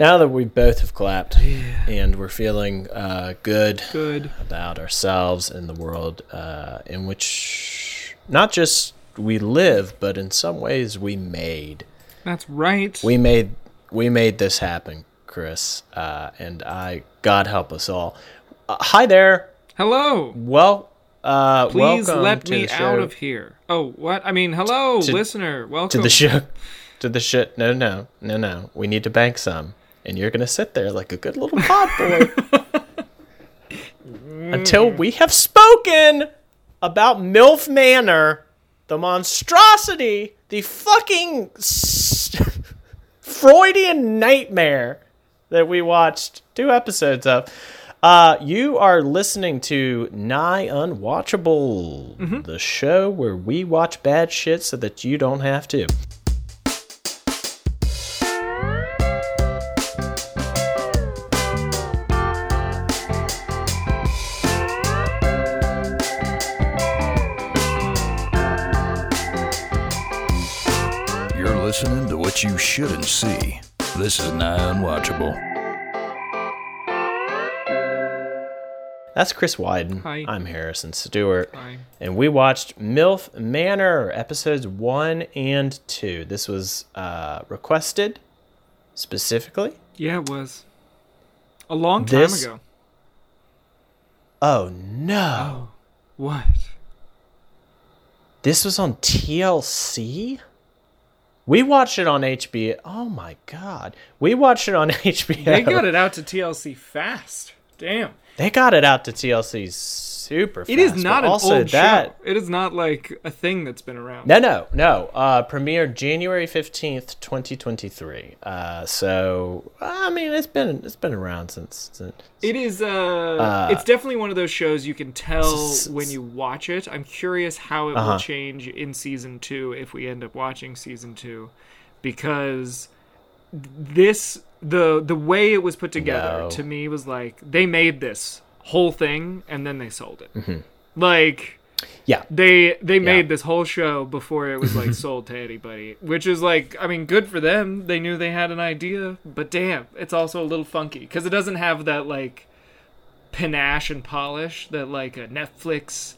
now that we both have clapped and we're feeling uh, good Good. about ourselves and the world uh, in which not just we live, but in some ways we made. That's right. We made we made this happen, Chris, uh, and I. God help us all. Uh, hi there. hello. Well, uh, Please let me out of here. Oh, what? I mean, hello, To- listener. Welcome to the show. To the shit. No, no, no, no. We need to bank some, and you're gonna sit there like a good little pod boy until we have spoken about MILF Manor, the monstrosity, the fucking Freudian nightmare that we watched two episodes of. Uh, you are listening to Nigh Unwatchable, the show where we watch bad shit so that you don't have to. Listening you shouldn't see. This is nigh unwatchable. That's Chris Wyden. Hi. I'm Harrison Stewart. Hi. And we watched MILF Manor episodes one and two. This was uh, requested specifically. Yeah, it was a long time This- ago. Oh no. What? This was on TLC? We watched it on HBO. Oh my god. We watched it on HBO. They got it out to TLC fast. Damn. They got it out to TLC super fast. It is not an also old that, show. It is not like a thing that's been around. No, no, no. Uh, premiered January fifteenth, twenty twenty three. Uh, so I mean, it's been it's been around since. since It is. Uh, it's definitely one of those shows you can tell s- when you watch it. I'm curious how it Uh-huh. will change in season two if we end up watching season two, because this the the way it was put together No. to me was like they made this whole thing and then they sold it. Mm-hmm. Like yeah, they they made this whole show before it was like sold to anybody which is like i mean good for them they knew they had an idea but damn it's also a little funky because it doesn't have that like panache and polish that like a netflix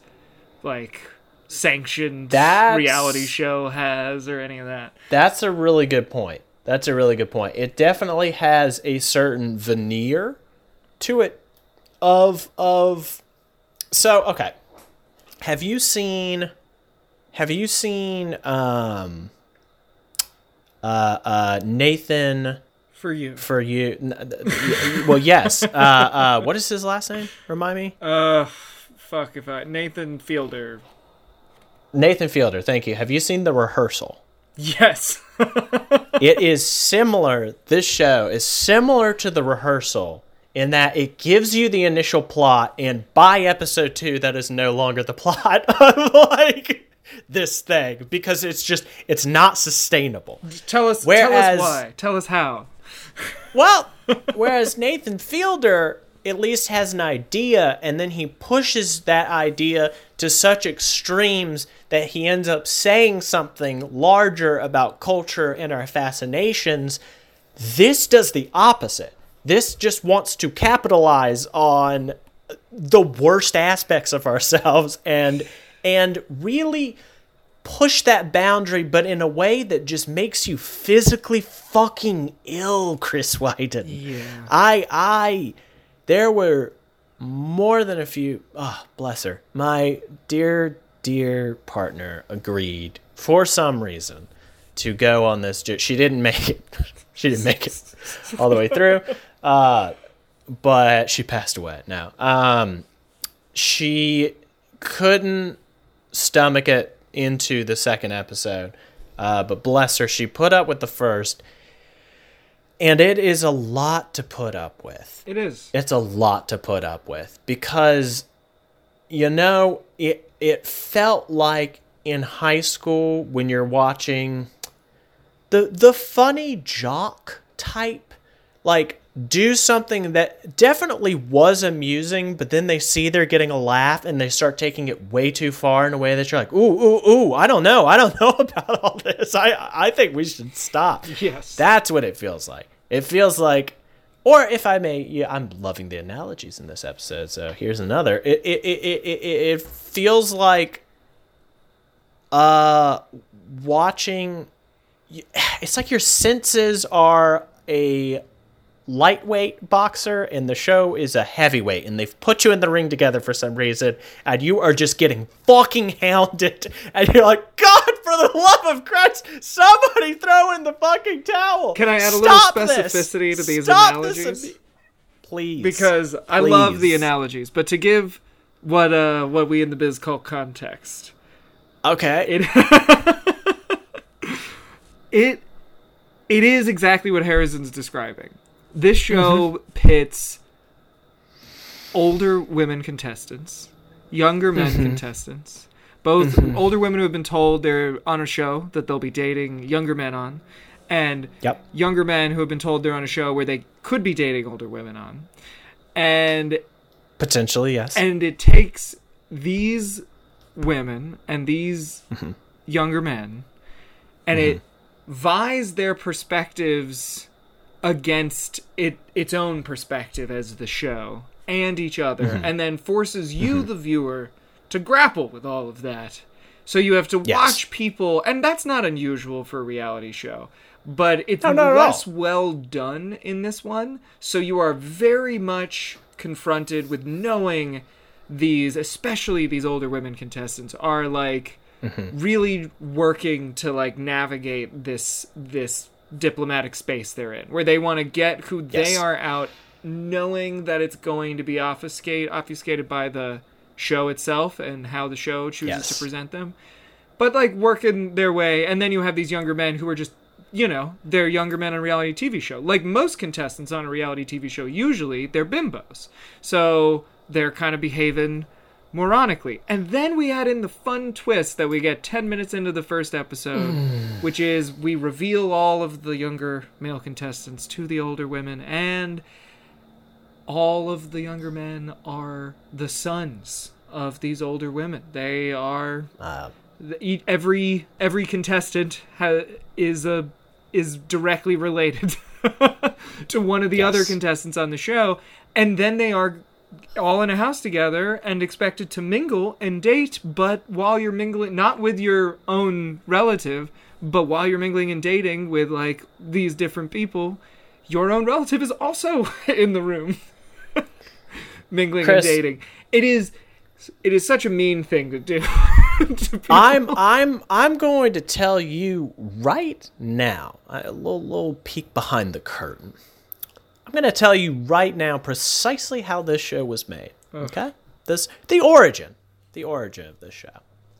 like sanctioned That's- reality show has or any of that that's a really good point. That's a really good point. It definitely has a certain veneer to it of of. So okay, have you seen? Have you seen um? Uh, uh, Nathan. for you for you. Well, yes. Uh, uh, what is his last name? Remind me. uh fuck if i nathan fielder Nathan Fielder. Thank you. Have you seen the rehearsal? yes It is similar. This show is similar to the rehearsal in that it gives you the initial plot, and by episode two, that is no longer the plot of like this thing because it's just it's not sustainable. tell us tell us why tell us how Well, whereas Nathan Fielder at least has an idea and then he pushes that idea to such extremes that he ends up saying something larger about culture and our fascinations. This does the opposite. This just wants to capitalize on the worst aspects of ourselves and and really push that boundary, but in a way that just makes you physically fucking ill, Chris Whiten. Yeah. I I there were more than a few oh bless her. My dear, dear partner agreed for some reason to go on this she didn't make it. she didn't make it all the way through. Uh but she passed away now. Um she couldn't stomach it into the second episode. Uh, but bless her, she put up with the first. And it is a lot to put up with. it is It's a lot to put up with because, you know, it it felt like in high school when you're watching the the funny jock type, like do something that definitely was amusing, but then they see they're getting a laugh and they start taking it way too far in a way that you're like, ooh, ooh, ooh, I don't know, I don't know about all this. I I think we should stop. yes That's what it feels like. It feels like, or if I may, yeah, I'm loving the analogies in this episode. So here's another. It it it it, it, it feels like, uh, watching. It's like your senses are a lightweight boxer and the show is a heavyweight and they've put you in the ring together for some reason and you are just getting fucking hounded and you're like god for the love of christ somebody throw in the fucking towel. Can I add a Stop little this! specificity to these Stop this analogies? please. Because I love the analogies, but to give what uh what we in the biz call context, okay. It it it is exactly what Harrison's describing. This show mm-hmm. pits older women contestants, younger men mm-hmm. contestants, both mm-hmm. older women who have been told they're on a show that they'll be dating younger men on, and Yep. younger men who have been told they're on a show where they could be dating older women on. And potentially yes. and it takes these women and these younger men and it vies their perspectives against it its own perspective as the show and each other and then forces you the viewer to grapple with all of that. So you have to Yes. watch people and that's not unusual for a reality show but it's No, less well done in this one. So you are very much confronted with knowing these especially these older women contestants are like Mm-hmm. really working to like navigate this this diplomatic space they're in where they want to get who they are out knowing that it's going to be obfuscate obfuscated by the show itself and how the show chooses Yes. to present them but like working their way and then you have these younger men who are just you know they're younger men on a reality tv show like most contestants on a reality tv show usually they're bimbos so they're kind of behaving moronically. And then we add in the fun twist that we get 10 minutes into the first episode which is we reveal all of the younger male contestants to the older women and all of the younger men are the sons of these older women. They are uh, every every contestant ha- is a is directly related to one of the other contestants on the show and then they are all in a house together and expected to mingle and date but while you're mingling not with your own relative but while you're mingling and dating with like these different people your own relative is also in the room mingling Chris. and dating it is it is such a mean thing to do to. I'm I'm I'm going to tell you right now a little little peek behind the curtain. I'm going to tell you right now precisely how this show was made. Okay, this the origin, the origin of this show.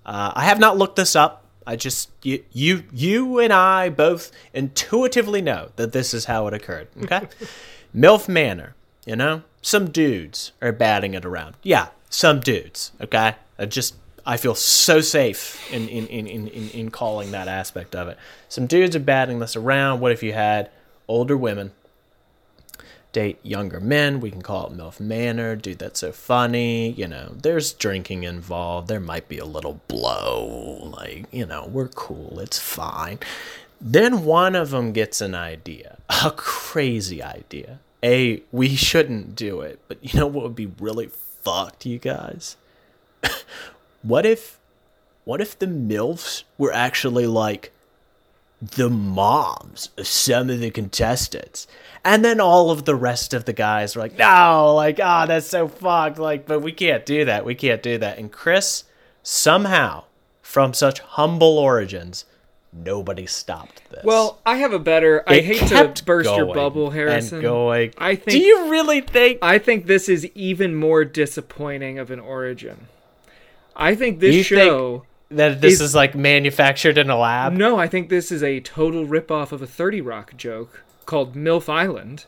Uh, I have not looked this up. I just you you you and I both intuitively know that this is how it occurred. Okay, MILF Manor. You know, some dudes are batting it around. Yeah, some dudes. Okay, I just I feel so safe in in, in, in, in in calling that aspect of it. Some dudes are batting this around. What if you had older women date younger men? We can call it MILF Manor. Dude, that's so funny. You know, there's drinking involved. There might be a little blow. Like, you know, we're cool. It's fine. Then one of them gets an idea, a crazy idea. A, we shouldn't do it, but you know what would be really fucked, you guys? what if, what if the MILFs were actually like the moms of some of the contestants? And then all of the rest of the guys were like, no, like, ah, that's so fucked. Like, but we can't do that. We can't do that. And Chris, somehow, from such humble origins, nobody stopped this. Well, I have a better. I It hate to burst your bubble, and Harrison. going. I think. Do you really think? I think this is even more disappointing of an origin. I think this You think- show. That this is- like manufactured in a lab? No, I think this is a total ripoff of a 30 Rock joke called MILF Island,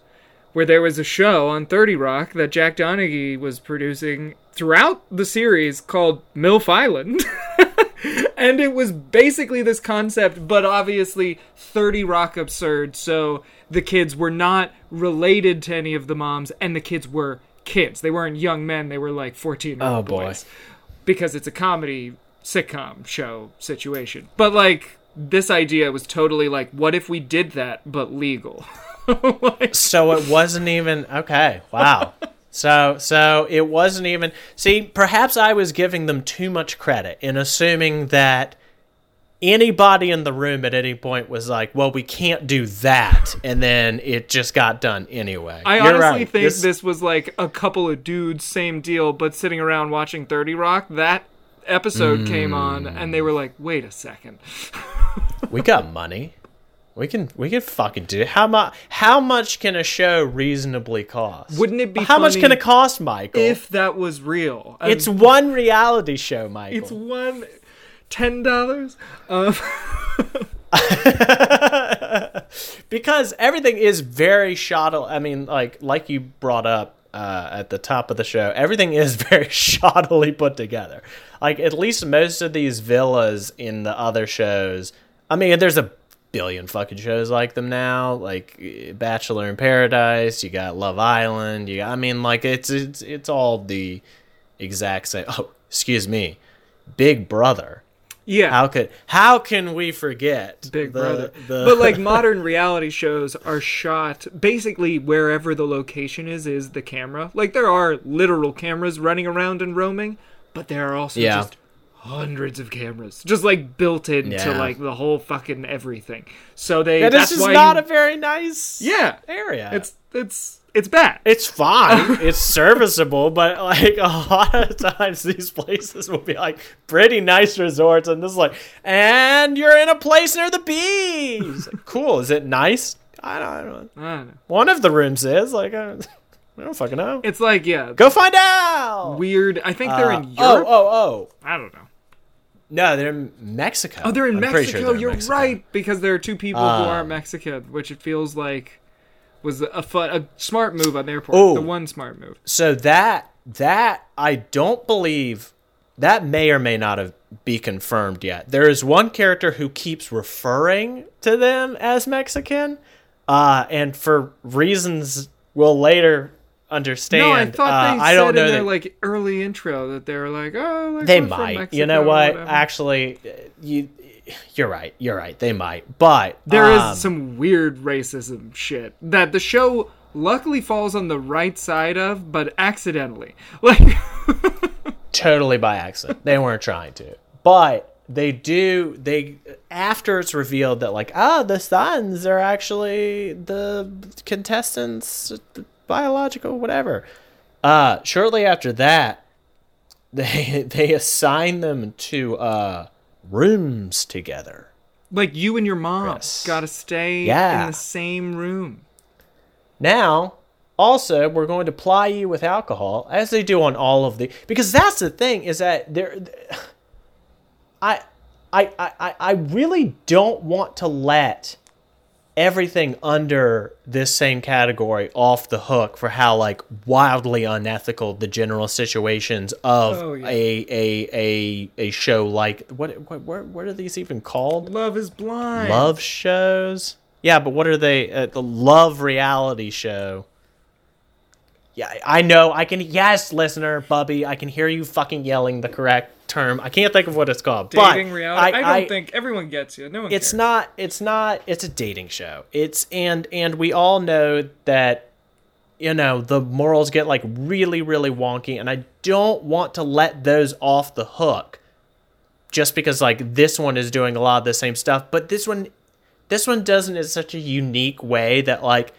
where there was a show on 30 Rock that Jack Donaghy was producing throughout the series called MILF Island. and it was basically this concept, but obviously 30 Rock absurd, so the kids were not related to any of the moms, and the kids were kids. They weren't young men, they were like 14 year Oh, old boy. boys because it's a comedy sitcom show situation. But like this idea was totally like, what if we did that but legal? Like, So it wasn't even okay. Wow. So so it wasn't even See, perhaps I was giving them too much credit in assuming that anybody in the room at any point was like, "Well, we can't do that." And then it just got done anyway. I You're honestly right. think this... was like a couple of dudes, same deal, but sitting around watching 30 Rock. That episode came on, and they were like, wait a second. we got money. We can we can fucking do it. How much how much can a show reasonably cost? Wouldn't it be How much can it cost, Michael? If that was real. And it's one reality show, Michael. it's one ten dollars. Um, because everything is very shot. I mean, like like you brought up uh, at the top of the show, everything is very shoddily put together. Like at least most of these villas in the other shows. I mean, there's a billion fucking shows like them now. Like Bachelor in Paradise, you got Love Island. You, got, I mean, like it's it's it's all the exact same. Oh, excuse me, Big Brother. yeah. How could how can we forget Big the- Brother. the- but like modern reality shows are shot basically wherever the location is is the camera. Like there are literal cameras running around and roaming, but there are also Yeah. just hundreds of cameras just like built into Yeah. like the whole fucking everything. So they Yeah, that's this is why not you- a very nice yeah. area. It's it's it's bad. it's fine. it's serviceable, but like a lot of times these places will be like pretty nice resorts, and this is like, and you're in a place near the bees. cool. Is it nice? I don't, I don't know. I don't know. One of the rooms is like, I don't, I don't fucking know. It's like yeah, Go find out. weird. I think they're Uh, in oh, Europe. oh, oh. oh. I don't know. No, they're in Mexico. Oh, they're in I'm Mexico. sure they're You're Mexico. right because there are two people who Um, aren't Mexican, which it feels like was a fun, a smart move on their part. Oh. The one smart move. So that that I don't believe that may or may not have be confirmed yet. There is one character who keeps referring to them as Mexican, uh, and for reasons we'll later understand. No, I thought uh, they I said don't know in their that like early intro that they were like, oh, like, they might. Mexico, you know what? Actually, uh, you you're right. You're right. They might, but There is um, some weird racism shit that the show luckily falls on the right side of, but accidentally. Like, totally by accident. They weren't trying to. But they do they after it's revealed that like ah the sons are actually the contestants biological whatever. Uh shortly after that they they assign them to uh rooms together. like you and your mom Chris. gotta stay Yeah. in the same room. Now, also, we're going to ply you with alcohol, as they do on all of the. Because that's the thing is that there, I, I, I, I really don't want to let everything under this same category off the hook for how like wildly unethical the general situations of Oh, yeah. a, a a a show like what what what, what are these even called? Love is blind. love shows. Yeah, but what are they? Uh, the love reality show. Yeah, I know. I can. Yes, listener, Bubby, I can hear you fucking yelling the correct term. I can't think of what it's called. Dating but reality. I, I, don't think everyone gets you. No one. it's cares. not. It's not. It's a dating show. It's and and we all know that. You know the morals get like really really wonky, and I don't want to let those off the hook. Just because like this one is doing a lot of the same stuff, but this one this one does it in such a unique way that like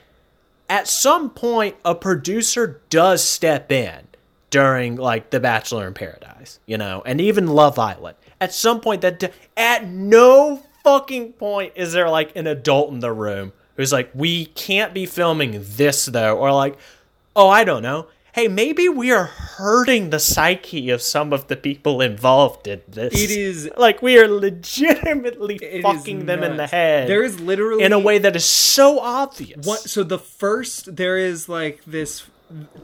at some point a producer does step in during like the bachelor in paradise you know and even love island. At some point that at no fucking point is there like an adult in the room who's like we can't be filming this though or like oh i don't know hey maybe we are hurting the psyche of some of the people involved in this It is- like we are legitimately fucking them in the head There is literally in a way that is so obvious. What? So the first there is like this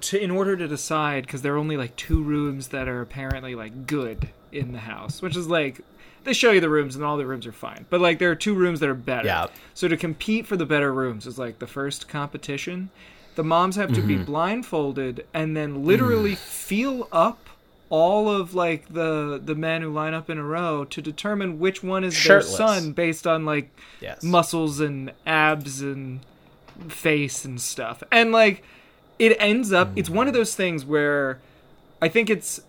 to in order to decide because there are only like two rooms that are apparently like good in the house, which is like they show you the rooms and all the rooms are fine, but like there are two rooms that are better. Yeah. So to compete for the better rooms is like the first competition. The moms have to be Mm-hmm. blindfolded and then literally feel up all of like the the men who line up in a row to determine which one is Shirtless. their son based on like Yes. muscles and abs and face and stuff. And like it ends up it's one of those things where I think it's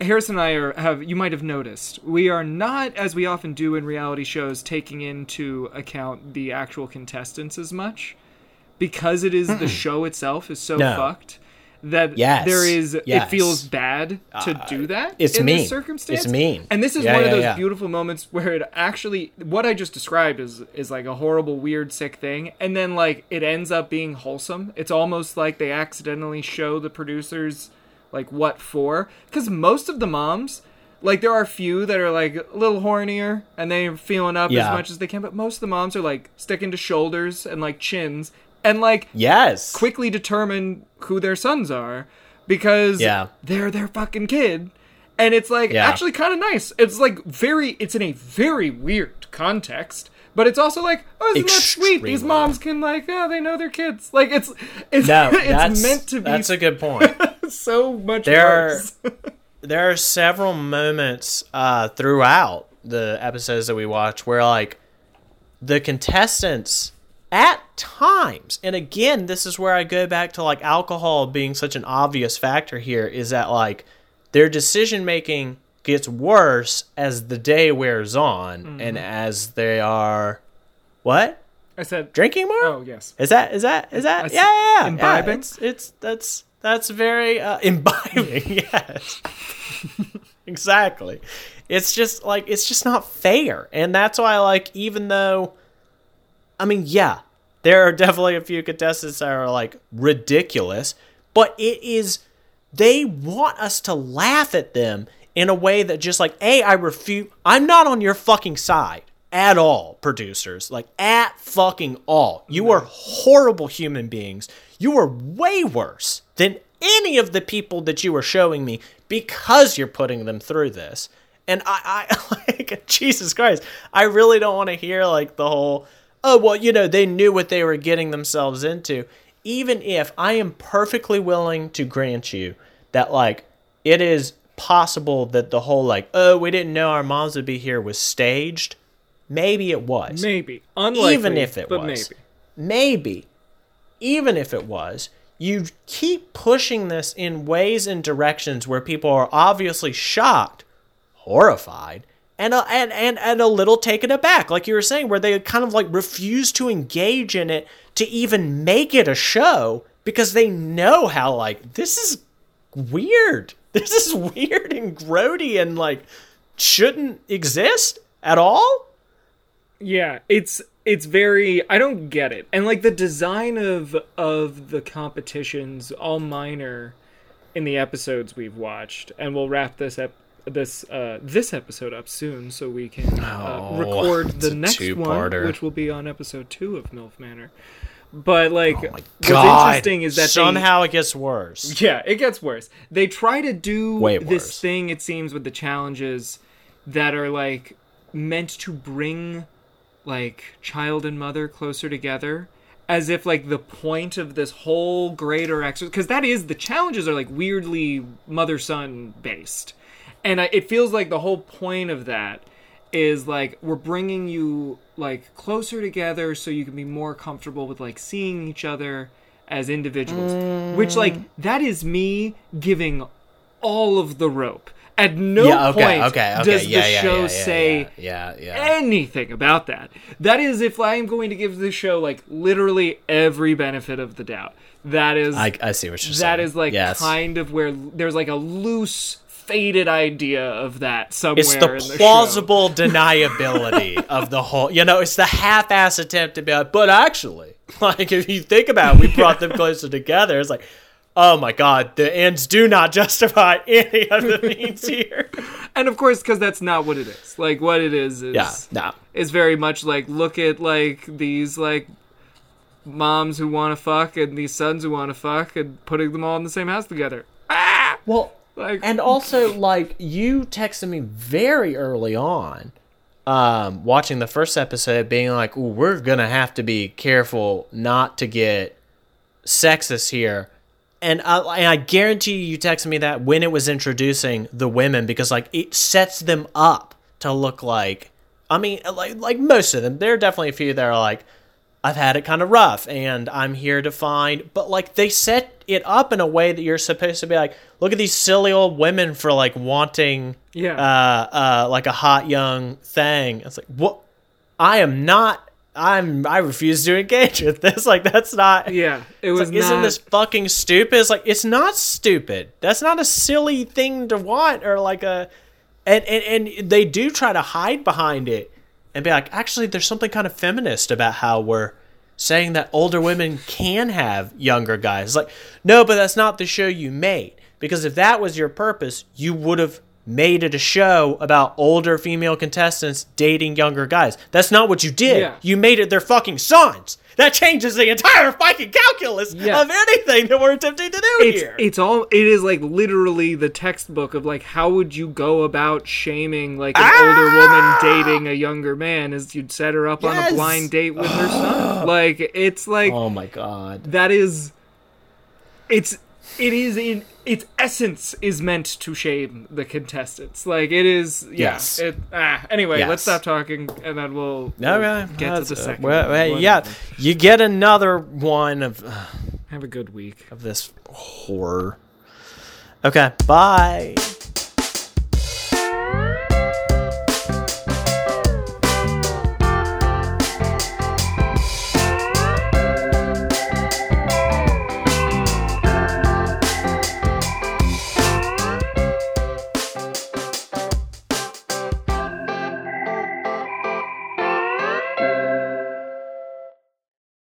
Harrison and I are have you might have noticed we are not as we often do in reality shows taking into account the actual contestants as much because it is the show itself is so No. fucked that Yes. there is it Yes. Uh, feels bad to do that it's in mean. this circumstance It's mean. and this is Yeah, one of those yeah. beautiful moments where it actually what I just described is is like a horrible, weird, sick thing, and then like it ends up being wholesome. It's almost like they accidentally show the producers like what for, because most of the moms. Like there are a few that are like a little hornier and they're feeling up Yeah. as much as they can, but most of the moms are like sticking to shoulders and like chins and like Yes. quickly determine who their sons are because Yeah. they're their fucking kid. And it's like Yeah. actually kind of nice. It's like very, it's in a very weird context, but it's also like, oh, isn't that sweet? These moms can like, oh, they know their kids. Like it's, it's, No, it's meant to be That's a good point. so much There are- there are several moments uh, throughout the episodes that we watch where like the contestants at times and again this is where i go back to like alcohol being such an obvious factor here is that like their decision making gets worse as the day wears on and as they are what I said, drinking more oh yes, is that is that is that yeah, yeah. imbibing? Yeah, it's, it's that's that's very uh, imbibing. yes, exactly. It's just like it's just not fair, and that's why like even though, I mean, yeah, there are definitely a few contestants that are like ridiculous, but it is they want us to laugh at them in a way that just like, a I refute. I'm not on your fucking side at all, producers. Like at fucking all. You are horrible human beings. You are way worse than any of the people that you are showing me because you're putting them through this. And I, I like Jesus Christ, I really don't want to hear like the whole, oh well, you know, they knew what they were getting themselves into. Even if I am perfectly willing to grant you that like it is possible that the whole like, oh, we didn't know our moms would be here was staged. Maybe it was maybe unlikely, even if it but was. maybe. maybe, even if it was, you keep pushing this in ways and directions where people are obviously shocked, horrified, and a, and, and and a little taken aback, like you were saying, where they kind of like refuse to engage in it to even make it a show because they know how like this is weird. This is weird and grody and like shouldn't exist at all. Yeah, it's it's very I don't get it. And like the design of of the competitions all minor in the episodes we've watched and we'll wrap this up this uh this episode up soon so we can uh, Oh, record the next one two-parter. which will be on episode 2 of MILF Manor. But like what's Oh God, interesting is that they- somehow it gets worse. yeah, it gets worse. They try to do Way this worse. thing, it seems, with the challenges that are like meant to bring like child and mother closer together. As if like the point of this whole greater exercise, because that is the challenges are like weirdly mother son based, and I, it feels like the whole point of that is like we're bringing you like closer together so you can be more comfortable with like seeing each other as individuals. Which like mm. that is me giving all of the rope. At no yeah, okay, point okay, okay. does yeah, the yeah, show say yeah, yeah, yeah. anything about that. That is if i am going to give the show like literally every benefit of the doubt that is I, I see what you're saying. that is like yes. kind of where there's like a loose faded idea of that somewhere It's the the plausible deniability of the whole. You know, it's the half-ass attempt to be like, but actually, like if you think about, it, we brought them closer together. It's like, oh my god, the ends do not justify any of the means here. and of course because that's not what it is like what it is is Yeah, no. is very much like look at like these like moms who want to fuck and these sons who want to fuck and putting them all in the same house together. Ah! Well, like and also like you texted me very early on um watching the first episode being like Ooh, we're gonna have to be careful not to get sexist here. And I, and I guarantee you, you texted me that when it was introducing the women because like it sets them up to look like I mean like like most of them there are definitely a few that are like I've had it kind of rough and I'm here to find but like they set it up in a way that you're supposed to be like look at these silly old women for like wanting Yeah. uh uh like a hot young thing. It's like what I am not I'm I refuse to engage with this. Like that's not yeah, it was like, isn't not. this fucking stupid? It's like it's not stupid. That's not a silly thing to want or like a and, and and they do try to hide behind it and be like, actually there's something kind of feminist about how we're saying that older women can have younger guys. Like, no, but that's not the show you made. Because if that was your purpose, you would have made it a show about older female contestants dating younger guys. That's not what you did. Yeah. You made it their fucking sons. That changes the entire fucking calculus Yeah. of anything that we're attempting to do it's here. it's all it is like literally the textbook of like how would you go about shaming like an older woman dating a younger man is you'd set her up on Ah! A blind date with her son like it's like oh my god. that is it's it is in its essence is meant to shame the contestants like it is yeah, Yes. it, ah, anyway Yes. let's stop talking and then we'll, we'll Okay. get to That's- the uh, well, one. well, yeah, you get another one of have a good week of this horror. Okay, bye.